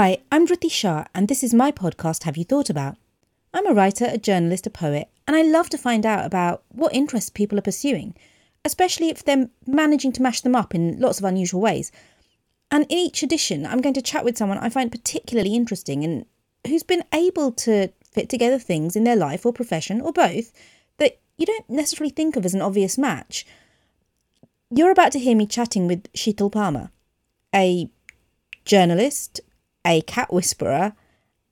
Hi, I'm Dhruti Shah, and this is my podcast, Have You Thought About? I'm a writer, a journalist, a poet, and I love to find out about what interests people are pursuing, especially if they're managing to mash them up in lots of unusual ways. And in each edition, I'm going to chat with someone I find particularly interesting and who's been able to fit together things in their life or profession or both that you don't necessarily think of as an obvious match. You're about to hear me chatting with Sheetal Parmar, a journalist, a cat whisperer,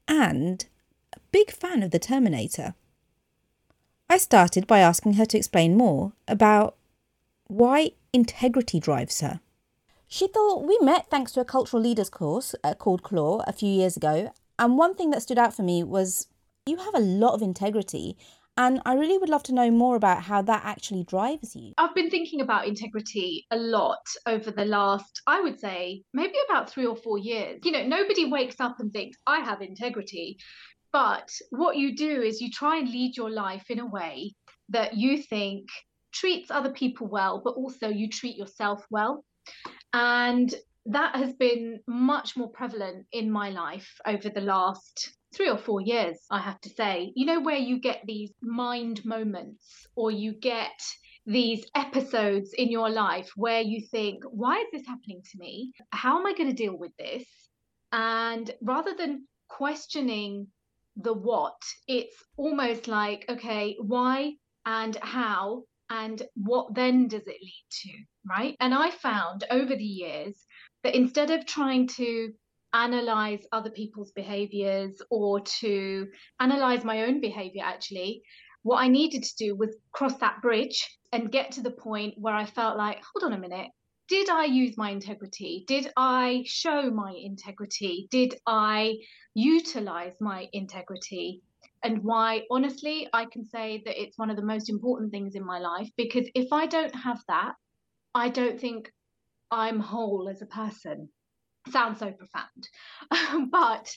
and a big fan of The Terminator. I started by asking her to explain more about why integrity drives her. Sheetal we met thanks to a cultural leaders course uh, called Clore a few years ago, and one thing that stood out for me was you have a lot of integrity and I really would love to know more about how that actually drives you. I've been thinking about integrity a lot over the last, I would say, maybe about three or four years. You know, nobody wakes up and thinks, I have integrity. But what you do is you try and lead your life in a way that you think treats other people well, but also you treat yourself well. And that has been much more prevalent in my life over the last three or four years, I have to say. You know, where you get these mind moments or you get these episodes in your life where you think, why is this happening to me? How am I going to deal with this? And rather than questioning the what, it's almost like, okay, why and how and what then does it lead to? Right. And I found over the years that instead of trying to analyze other people's behaviors or to analyze my own behavior actually what i needed to do was cross that bridge and get to the point where i felt like hold on a minute. Did i use my integrity? Did i show my integrity? Did i utilize my integrity? And why honestly i can say that it's one of the most important things in my life because if i don't have that i don't think i'm whole as a person sounds so profound. but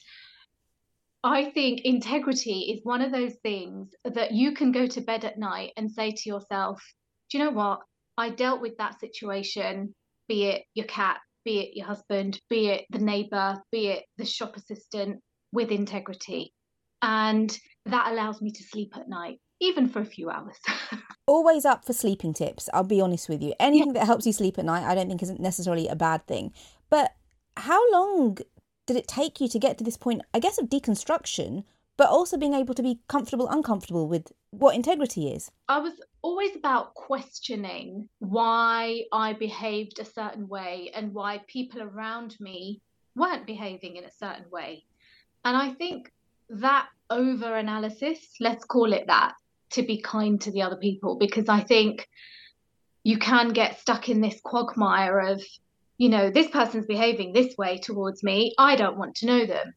I think integrity is one of those things that you can go to bed at night and say to yourself, do you know what? I dealt with that situation, be it your cat, be it your husband, be it the neighbor, be it the shop assistant, with integrity. And that allows me to sleep at night, even for a few hours. Always up for sleeping tips, I'll be honest with you. Anything yeah. that helps you sleep at night, I don't think isn't necessarily a bad thing. But how long did it take you to get to this point, I guess, of deconstruction, but also being able to be comfortable, uncomfortable with what integrity is? I was always about questioning why I behaved a certain way and why people around me weren't behaving in a certain way. And I think that over analysis, let's call it that, to be kind to the other people, because I think you can get stuck in this quagmire of you know, this person's behaving this way towards me. I don't want to know them.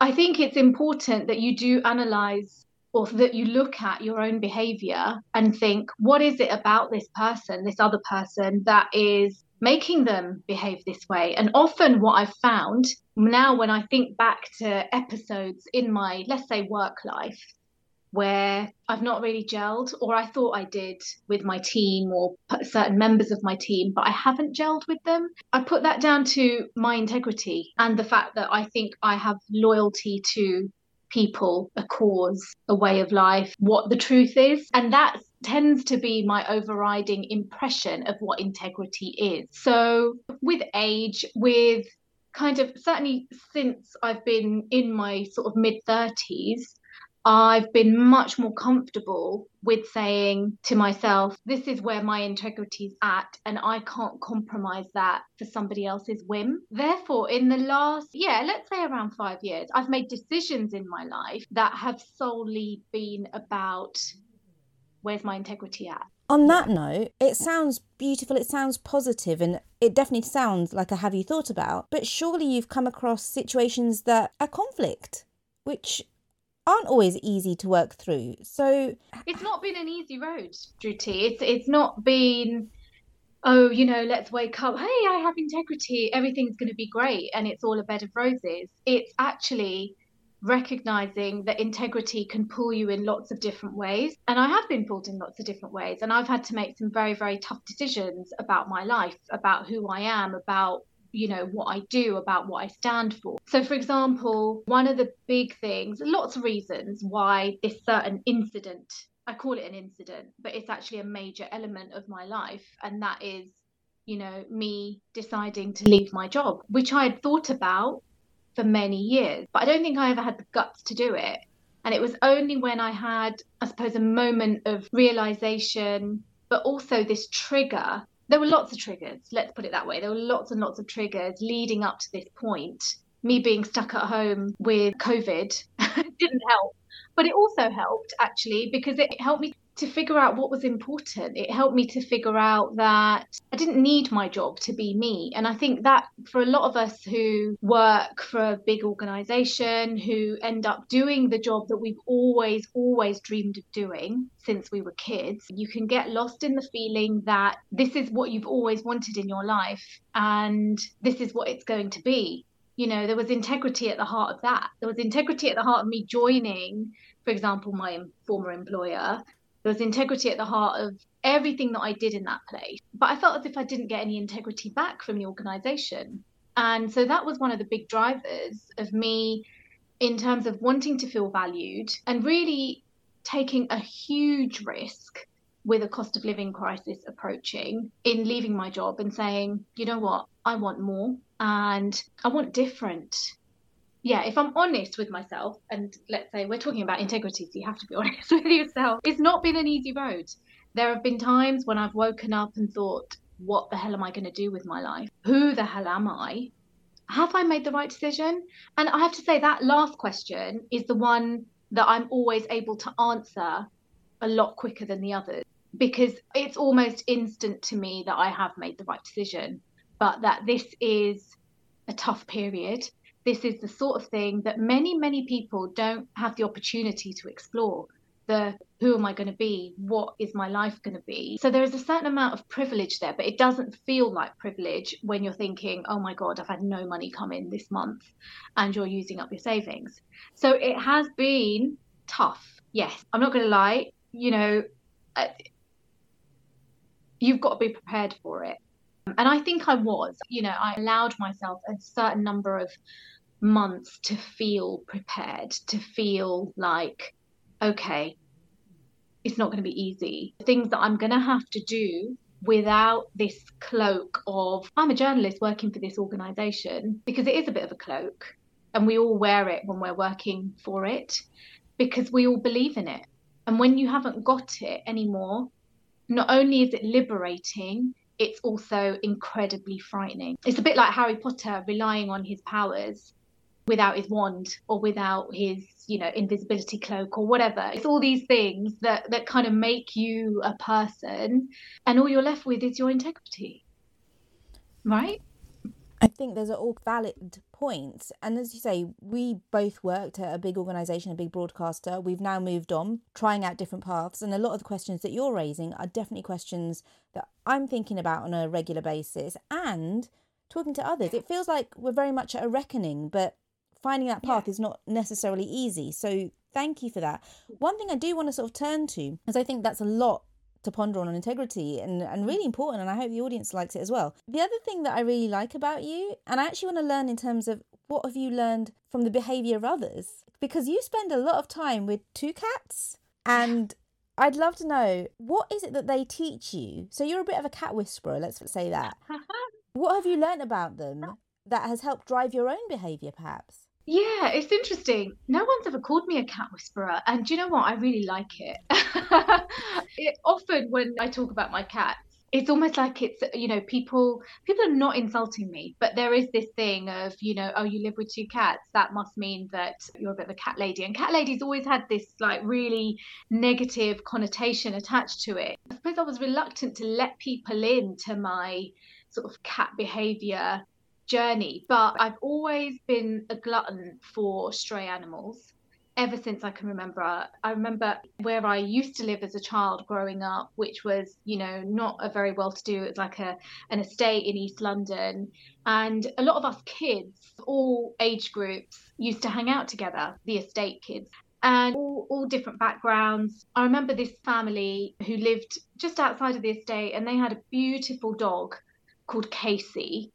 I think it's important that you do analyze or that you look at your own behavior and think, what is it about this person, this other person, that is making them behave this way? And often, what I've found now, when I think back to episodes in my, let's say, work life, where I've not really gelled, or I thought I did with my team or certain members of my team, but I haven't gelled with them. I put that down to my integrity and the fact that I think I have loyalty to people, a cause, a way of life, what the truth is. And that tends to be my overriding impression of what integrity is. So, with age, with kind of certainly since I've been in my sort of mid 30s, I've been much more comfortable with saying to myself, this is where my integrity is at, and I can't compromise that for somebody else's whim. Therefore, in the last, yeah, let's say around five years, I've made decisions in my life that have solely been about where's my integrity at. On that note, it sounds beautiful, it sounds positive, and it definitely sounds like a have you thought about, but surely you've come across situations that are conflict, which aren't always easy to work through. So it's not been an easy road, Dhruti. It's it's not been oh, you know, let's wake up, hey, I have integrity, everything's going to be great and it's all a bed of roses. It's actually recognizing that integrity can pull you in lots of different ways. And I have been pulled in lots of different ways. And I've had to make some very, very tough decisions about my life, about who I am, about you know what I do, about what I stand for. So for example, one of the big things, lots of reasons why this certain incident, I call it an incident, but it's actually a major element of my life and that is you know, me deciding to leave my job, which I had thought about for many years, but I don't think I ever had the guts to do it. And it was only when I had, I suppose, a moment of realization, but also this trigger. There were lots of triggers, let's put it that way. There were lots and lots of triggers leading up to this point. Me being stuck at home with COVID didn't help, but it also helped actually because it helped me to figure out what was important. It helped me to figure out that I didn't need my job to be me. And I think that for a lot of us who work for a big organization, who end up doing the job that we've always, always dreamed of doing since we were kids, you can get lost in the feeling that this is what you've always wanted in your life and this is what it's going to be. You know, there was integrity at the heart of that. There was integrity at the heart of me joining for example, my former employer there was integrity at the heart of everything that I did in that place. But I felt as if I didn't get any integrity back from the organization. And so that was one of the big drivers of me in terms of wanting to feel valued and really taking a huge risk with a cost of living crisis approaching in leaving my job and saying, you know what, I want more and I want different yeah, if I'm honest with myself, and let's say we're talking about integrity, so you have to be honest with yourself, it's not been an easy road. There have been times when I've woken up and thought, what the hell am I going to do with my life? Who the hell am I? Have I made the right decision? And I have to say, that last question is the one that I'm always able to answer a lot quicker than the others because it's almost instant to me that I have made the right decision, but that this is a tough period this is the sort of thing that many, many people don't have the opportunity to explore. The who am I going to be? What is my life going to be? So there is a certain amount of privilege there, but it doesn't feel like privilege when you're thinking, oh my God, I've had no money come in this month and you're using up your savings. So it has been tough. Yes, I'm not going to lie. You know, uh, you've got to be prepared for it. And I think I was, you know, I allowed myself a certain number of months to feel prepared, to feel like, okay, it's not going to be easy. Things that I'm going to have to do without this cloak of, I'm a journalist working for this organization, because it is a bit of a cloak. And we all wear it when we're working for it because we all believe in it. And when you haven't got it anymore, not only is it liberating, it's also incredibly frightening. It's a bit like Harry Potter relying on his powers without his wand or without his you know invisibility cloak or whatever it's all these things that that kind of make you a person and all you're left with is your integrity right I think those are all valid points. And as you say, we both worked at a big organisation, a big broadcaster. We've now moved on, trying out different paths. And a lot of the questions that you're raising are definitely questions that I'm thinking about on a regular basis and talking to others. It feels like we're very much at a reckoning, but finding that path yeah. is not necessarily easy. So thank you for that. One thing I do want to sort of turn to, as I think that's a lot to ponder on, on integrity and, and really mm. important, and I hope the audience likes it as well. The other thing that I really like about you, and I actually want to learn in terms of what have you learned from the behavior of others? Because you spend a lot of time with two cats and I'd love to know what is it that they teach you? So you're a bit of a cat whisperer, let's say that. what have you learned about them that has helped drive your own behavior perhaps? Yeah, it's interesting. No one's ever called me a cat whisperer, and do you know what? I really like it. it often when I talk about my cats, it's almost like it's you know people people are not insulting me, but there is this thing of you know oh you live with two cats that must mean that you're a bit of a cat lady, and cat ladies always had this like really negative connotation attached to it. I suppose I was reluctant to let people into my sort of cat behavior journey, but I've always been a glutton for stray animals ever since I can remember. I remember where I used to live as a child growing up, which was, you know, not a very well to do, it was like a an estate in East London. And a lot of us kids, all age groups, used to hang out together, the estate kids. And all, all different backgrounds. I remember this family who lived just outside of the estate and they had a beautiful dog called Casey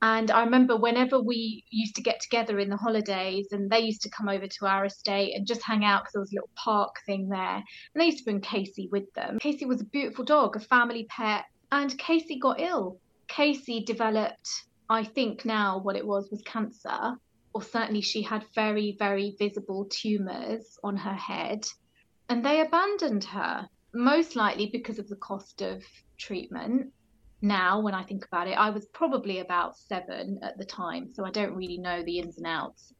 And I remember whenever we used to get together in the holidays and they used to come over to our estate and just hang out because there was a little park thing there. And they used to bring Casey with them. Casey was a beautiful dog, a family pet. And Casey got ill. Casey developed, I think now what it was was cancer, or certainly she had very, very visible tumours on her head. And they abandoned her, most likely because of the cost of treatment now when I think about it. I was probably about seven at the time, so I don't really know the ins and outs.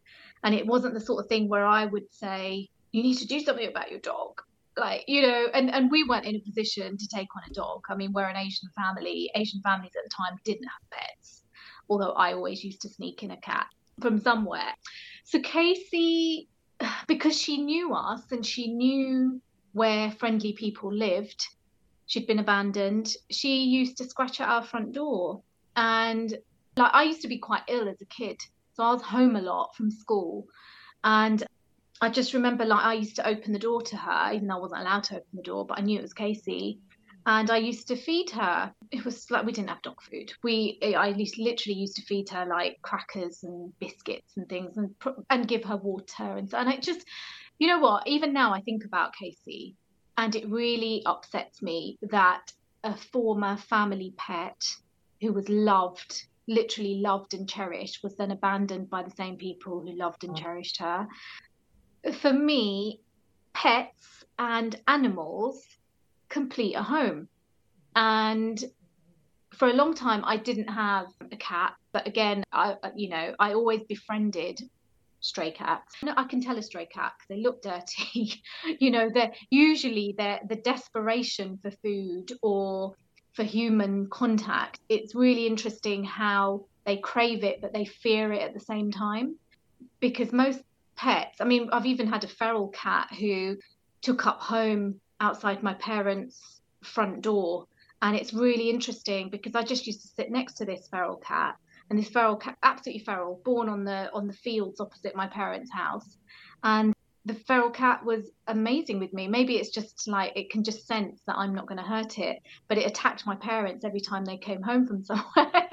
And it wasn't the sort of thing where I would say, you need to do something about your dog. Like, you know, and, and we weren't in a position to take on a dog. I mean, we're an Asian family. Asian families at the time didn't have pets, although I always used to sneak in a cat from somewhere. So Casey, because she knew us and she knew where friendly people lived, she'd been abandoned, she used to scratch at our front door. And like I used to be quite ill as a kid. So I was home a lot from school. And I just remember like I used to open the door to her, even though I wasn't allowed to open the door, but I knew it was Casey. And I used to feed her. It was like we didn't have dog food. We, eh, I literally used to feed her like crackers and biscuits and things, and and give her water and so. And it just, you know what? Even now, I think about Casey, and it really upsets me that a former family pet who was loved, literally loved and cherished, was then abandoned by the same people who loved and oh. cherished her. For me, pets and animals complete a home. And for a long time, I didn't have a cat. But again, I, you know, I always befriended stray cats. I can tell a stray cat they look dirty. you know, they're usually they're the desperation for food or for human contact. It's really interesting how they crave it, but they fear it at the same time. Because most pets, I mean, I've even had a feral cat who took up home outside my parents' front door. And it's really interesting because I just used to sit next to this feral cat and this feral cat, absolutely feral, born on the on the fields opposite my parents' house, and the feral cat was amazing with me. Maybe it's just like it can just sense that I'm not going to hurt it, but it attacked my parents every time they came home from somewhere.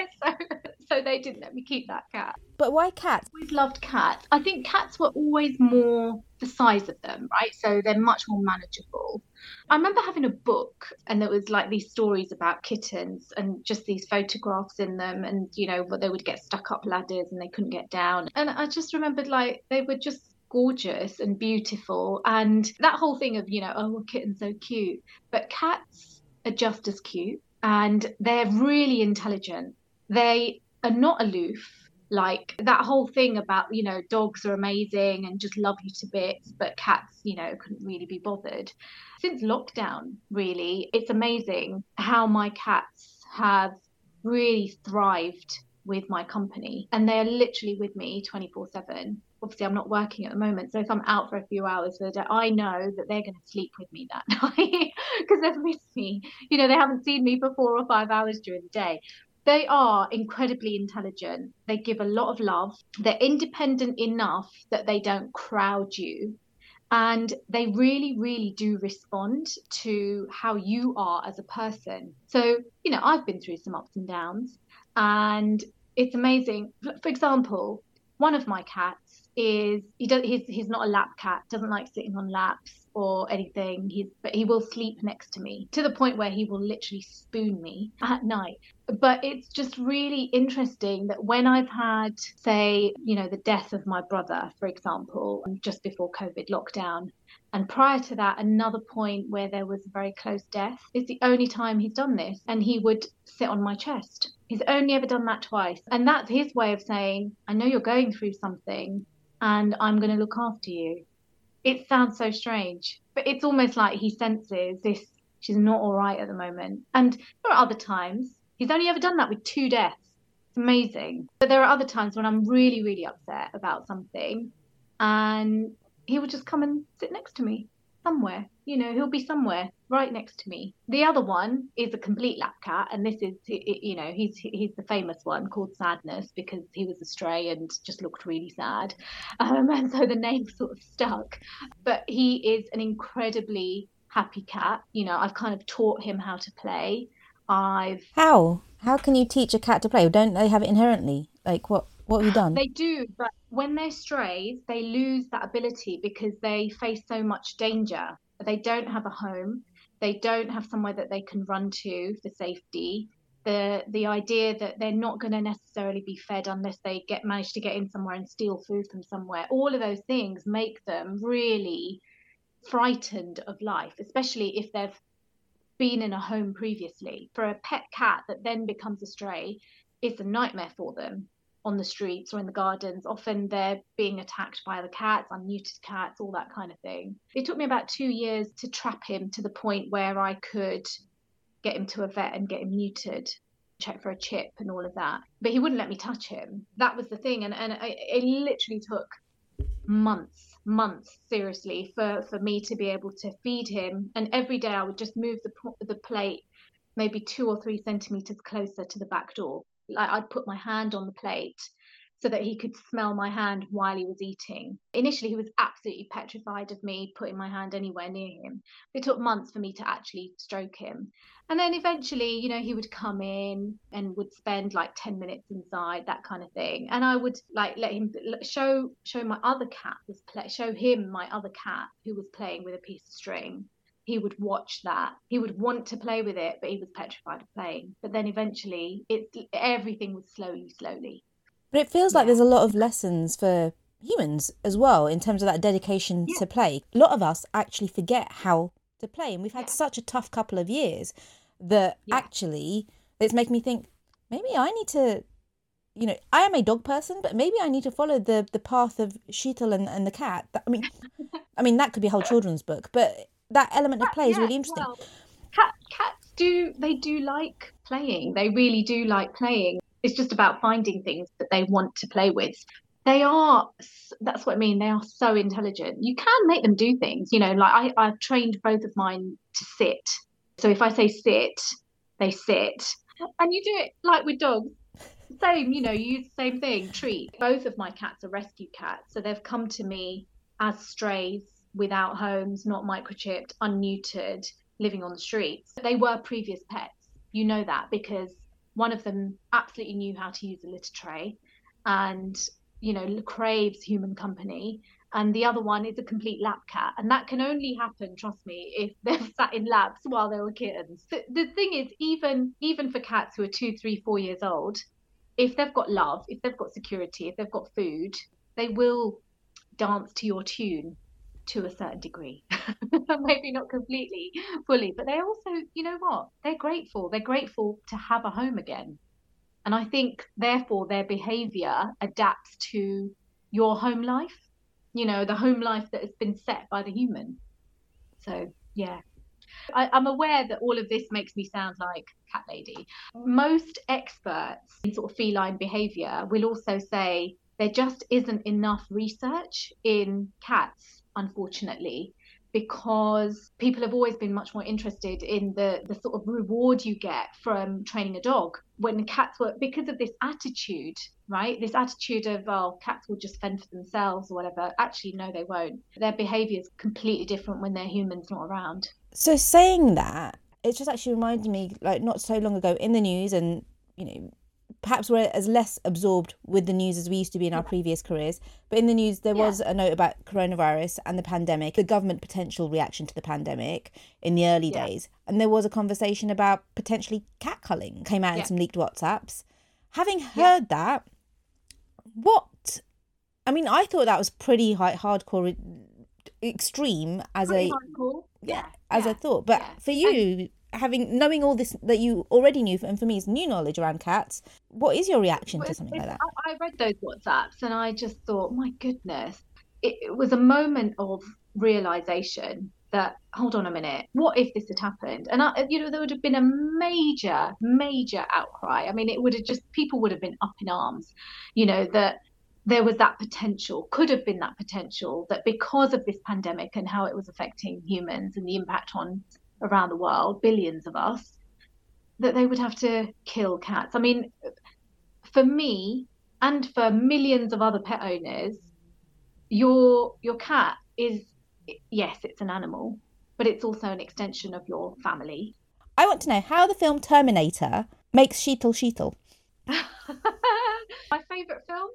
So, they didn't let me keep that cat. But why cats? Always loved cats. I think cats were always more the size of them, right? So they're much more manageable. I remember having a book and there was like these stories about kittens and just these photographs in them and you know, but they would get stuck up ladders and they couldn't get down. And I just remembered like they were just gorgeous and beautiful and that whole thing of, you know, oh, a kitten's so cute. But cats are just as cute and they're really intelligent. They are not aloof. Like that whole thing about you know dogs are amazing and just love you to bits but cats you know couldn't really be bothered. Since lockdown really it's amazing how my cats have really thrived with my company. And they're literally with me 24 7 obviously i'm not working at the moment so if i'm out for a few hours for the day i know that they're going to sleep with me that night because they've missed me. You know they haven't seen me for four or five hours during the day they are incredibly intelligent. They give a lot of love. They're independent enough that they don't crowd you. And they really, really do respond to how you are as a person. So, you know, I've been through some ups and downs, and it's amazing. For example, one of my cats is he does he's he's not a lap cat, doesn't like sitting on laps or anything. He's but he will sleep next to me to the point where he will literally spoon me at night. But it's just really interesting that when I've had, say, you know, the death of my brother, for example, just before COVID lockdown, and prior to that, another point where there was a very close death is the only time he's done this. And he would sit on my chest. He's only ever done that twice. And that's his way of saying, I know you're going through something and I'm going to look after you it sounds so strange, but it's almost like he senses this. She's not all right at the moment. And there are other times he's only ever done that with two deaths. It's amazing. But there are other times when I'm really, really upset about something, and he will just come and sit next to me somewhere. You know, he'll be somewhere right next to me. The other one is a complete lap cat, and this is, you know, he's he's the famous one called Sadness because he was a stray and just looked really sad, um, and so the name sort of stuck. But he is an incredibly happy cat. You know, I've kind of taught him how to play. I've how how can you teach a cat to play? Don't they have it inherently? Like what what have you done? They do, but when they're strays, they lose that ability because they face so much danger. They don't have a home. They don't have somewhere that they can run to for safety. The the idea that they're not going to necessarily be fed unless they get manage to get in somewhere and steal food from somewhere. All of those things make them really frightened of life, especially if they've been in a home previously. For a pet cat that then becomes a stray, it's a nightmare for them on the streets or in the gardens. Often they're being attacked by other cats, unneutered cats, all that kind of thing. It took me about two years to trap him to the point where I could get him to a vet and get him neutered, check for a chip and all of that. But he wouldn't let me touch him. That was the thing. And, and it, it literally took months, months, seriously, for, for me to be able to feed him. And every day I would just move the, the plate maybe two or three centimeters closer to the back door like I'd put my hand on the plate so that he could smell my hand while he was eating. Initially, he was absolutely petrified of me putting my hand anywhere near him. It took months for me to actually stroke him. And then eventually, you know, he would come in and would spend like 10 minutes inside, that kind of thing. And I would like let him show show my other cat was play, show him my other cat who was playing with a piece of string he would watch that. He would want to play with it, but he was petrified of playing. But then eventually, it everything was slowly, slowly. But it feels yeah. like there's a lot of lessons for humans as well in terms of that dedication yeah. to play. A lot of us actually forget how to play, and we've had yeah. such a tough couple of years that actually it's making me think maybe I need to. You know, I am a dog person, but maybe I need to follow the the path of Sheetal and, and the cat. I mean, I mean that could be a whole children's book, but that element of play is really interesting. Well, cat, cats do they do like playing. They really do like playing. It's just about finding things that they want to play with. They are that's what I mean. They are so intelligent. You can make them do things. You know, like I, I've trained both of mine to sit. So if I say sit, they sit. And you do it like with dogs same, you know, you use the same thing, treat. Both of my cats are rescue cats, so they've come to me as strays without homes, not microchipped, unneutered, living on the streets. They were previous pets. You know that because one of them absolutely knew how to use a litter tray and, you know, craves human company. And the other one is a complete lap cat. And that can only happen, trust me, if they've sat in laps while they were kittens. The, the thing is, even even for cats who are two, three, four years old, if they've got love, if they've got security, if they've got food, they will dance to your tune to a certain degree. Maybe not completely fully but they also you know what? They're grateful. They're grateful to have a home again. And i think therefore their behavior adapts to your home life you know the home life that has been set by the human. So yeah. I, am aware that all of this makes me sound like cat lady. Most experts in sort of feline behavior will also say there just isn't enough research in cats unfortunately, because people have always been much more interested in the the sort of reward you get from training a dog. When cats were because of this attitude right? This attitude of oh cats will just fend for themselves or whatever. Actually no they won't. Their behavior is completely different when their humans not around. So saying that it just actually reminded me like not so long ago in the news and you know perhaps we're as less absorbed with the news as we used to be in our previous careers. But in the news, there yeah. was a note about coronavirus and the pandemic, the government potential reaction to the pandemic in the early yeah. days. And there was a conversation about potentially cat culling, came out yeah. in some leaked WhatsApps. Having heard that, what? I mean, I thought that was pretty high, hardcore, extreme as pretty a. Hardcore. Yeah, as a thought. But for you, having knowing all this that you already knew, and for me is new knowledge around cats. What is your reaction to something like that? I, I read those WhatsApps and I just thought, my goodness, it, it was a moment of realization that hold on a minute what if this had happened and I, you know there would have been a major major outcry i mean it would have just people would have been up in arms you know that there was that potential could have been that potential that because of this pandemic and how it was affecting humans and the impact on around the world, billions of us, that they would have to kill cats. I mean, for me and for millions of other pet owners, your your cat is yes, it's an animal, but it's also an extension of your family. I want to know how the film Terminator makes Sheetal Sheetal. My favourite film,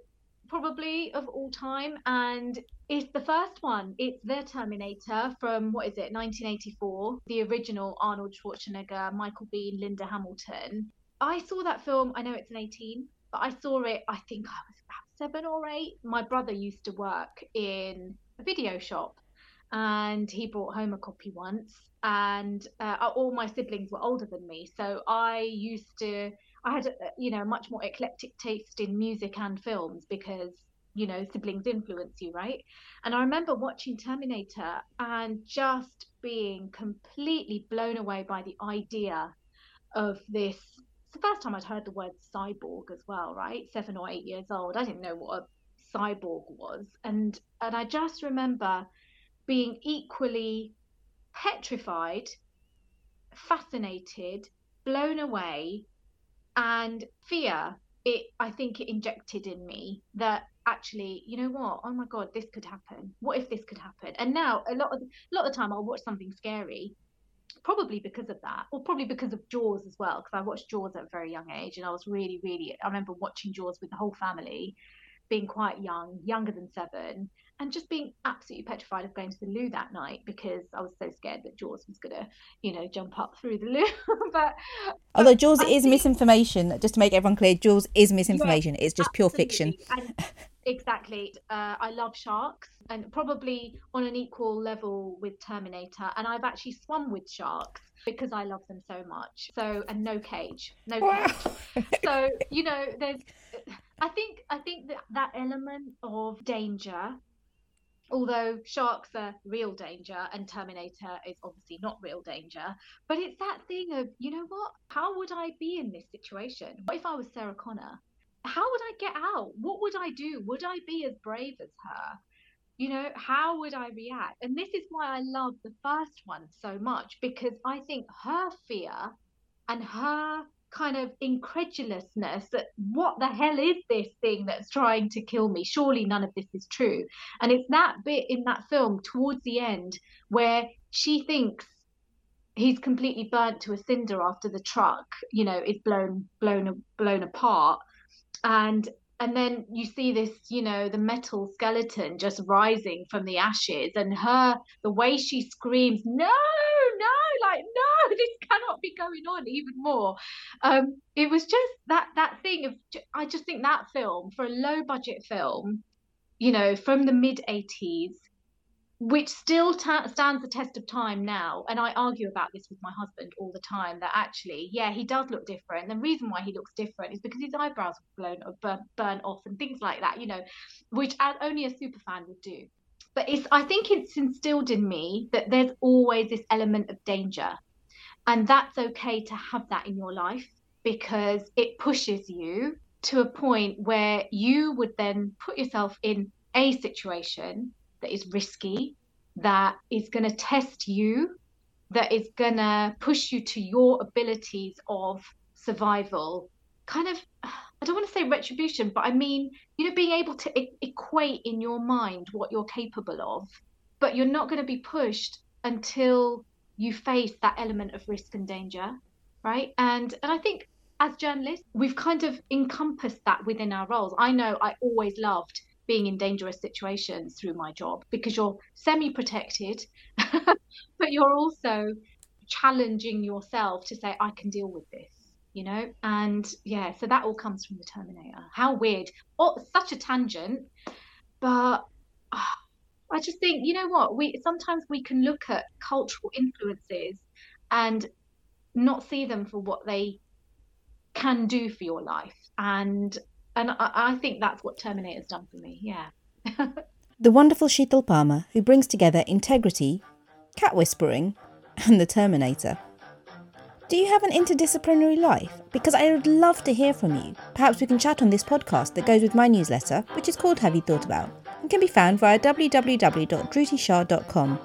probably of all time, and it's the first one. It's The Terminator from what is it, 1984, the original Arnold Schwarzenegger, Michael Biehn, Linda Hamilton. I saw that film. I know it's an 18, but I saw it. I think I was about seven or eight. My brother used to work in a video shop, and he brought home a copy once. And uh, all my siblings were older than me, so I used to I had, uh, you know, much more eclectic taste in music and films because, you know, siblings influence you, right? And I remember watching Terminator and just being completely blown away by the idea of this. It's the first time I'd heard the word cyborg as well, right? Seven or eight years old. I didn't know what a cyborg was. And and I just remember being equally petrified, fascinated, blown away and fear it i think it injected in me that actually you know what? Oh my god this could happen. What if this could happen? And now a lot of a lot of the time i'll watch something scary probably because of that or probably because of jaws as well because i watched jaws at a very young age and i was really really i remember watching jaws with the whole family being quite young younger than seven and just being absolutely petrified of going to the loo that night because I was so scared that Jaws was gonna, you know, jump up through the loo. but although Jaws is think... misinformation, just to make everyone clear, Jaws is misinformation. it's just pure fiction. And exactly. Uh, I love sharks, and probably on an equal level with Terminator. And I've actually swum with sharks because I love them so much. So and no cage, no cage. so you know, there's. I think I think that that element of danger although sharks are real danger and Terminator is obviously not real danger, but it's that thing of, you know what? How would I be in this situation? What if I was Sarah Connor? How would I get out? What would I do? Would I be as brave as her? You know, how would I react? And this is why I love the first one so much because I think her fear and her kind of incredulousness that what the hell is this thing that's trying to kill me? Surely none of this is true. And it's that bit in that film towards the end where she thinks he's completely burnt to a cinder after the truck, you know, is blown blown blown apart. And and then you see this you know the metal skeleton just rising from the ashes and her the way she screams no no like no this cannot be going on even more um it was just that that thing of i just think that film for a low budget film you know from the mid 80s which still stands the test of time now. And I argue about this with my husband all the time that actually, yeah, he does look different. The reason why he looks different is because his eyebrows were blown or burnt, burnt off and things like that, you know, which only a super fan would do. But it's, I think it's instilled in me that there's always this element of danger. And that's okay to have that in your life because it pushes you to a point where you would then put yourself in a situation that is risky, that is going to test you, that is going to push you to your abilities of survival. Kind of, I don't want to say retribution, but I mean, you know, being able to e- equate in your mind what you're capable of, but you're not going to be pushed until you face that element of risk and danger, right? And and I think as journalists, we've kind of encompassed that within our roles. I know I always loved being in dangerous situations through my job because you're semi protected, but you're also challenging yourself to say, I can deal with this, you know? And yeah, so that all comes from the Terminator. How weird. Oh, such a tangent. But oh, I just think, you know what? We sometimes we can look at cultural influences and not see them for what they can do for your life. And and I, I think that's what Terminator's done for me. Yeah. the wonderful Sheetal Parmar who brings together integrity, cat whispering, and the Terminator. Do you have an interdisciplinary life? Because I would love to hear from you. Perhaps we can chat on this podcast that goes with my newsletter, which is called Have You Thought About, and can be found via www.dhrutishah.com.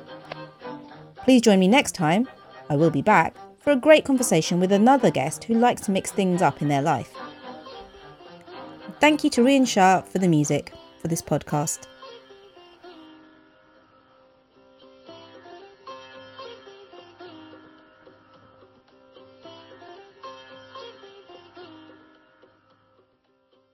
Please join me next time, I will be back, for a great conversation with another guest who likes to mix things up in their life. Thank you to Rian Shah for the music for this podcast.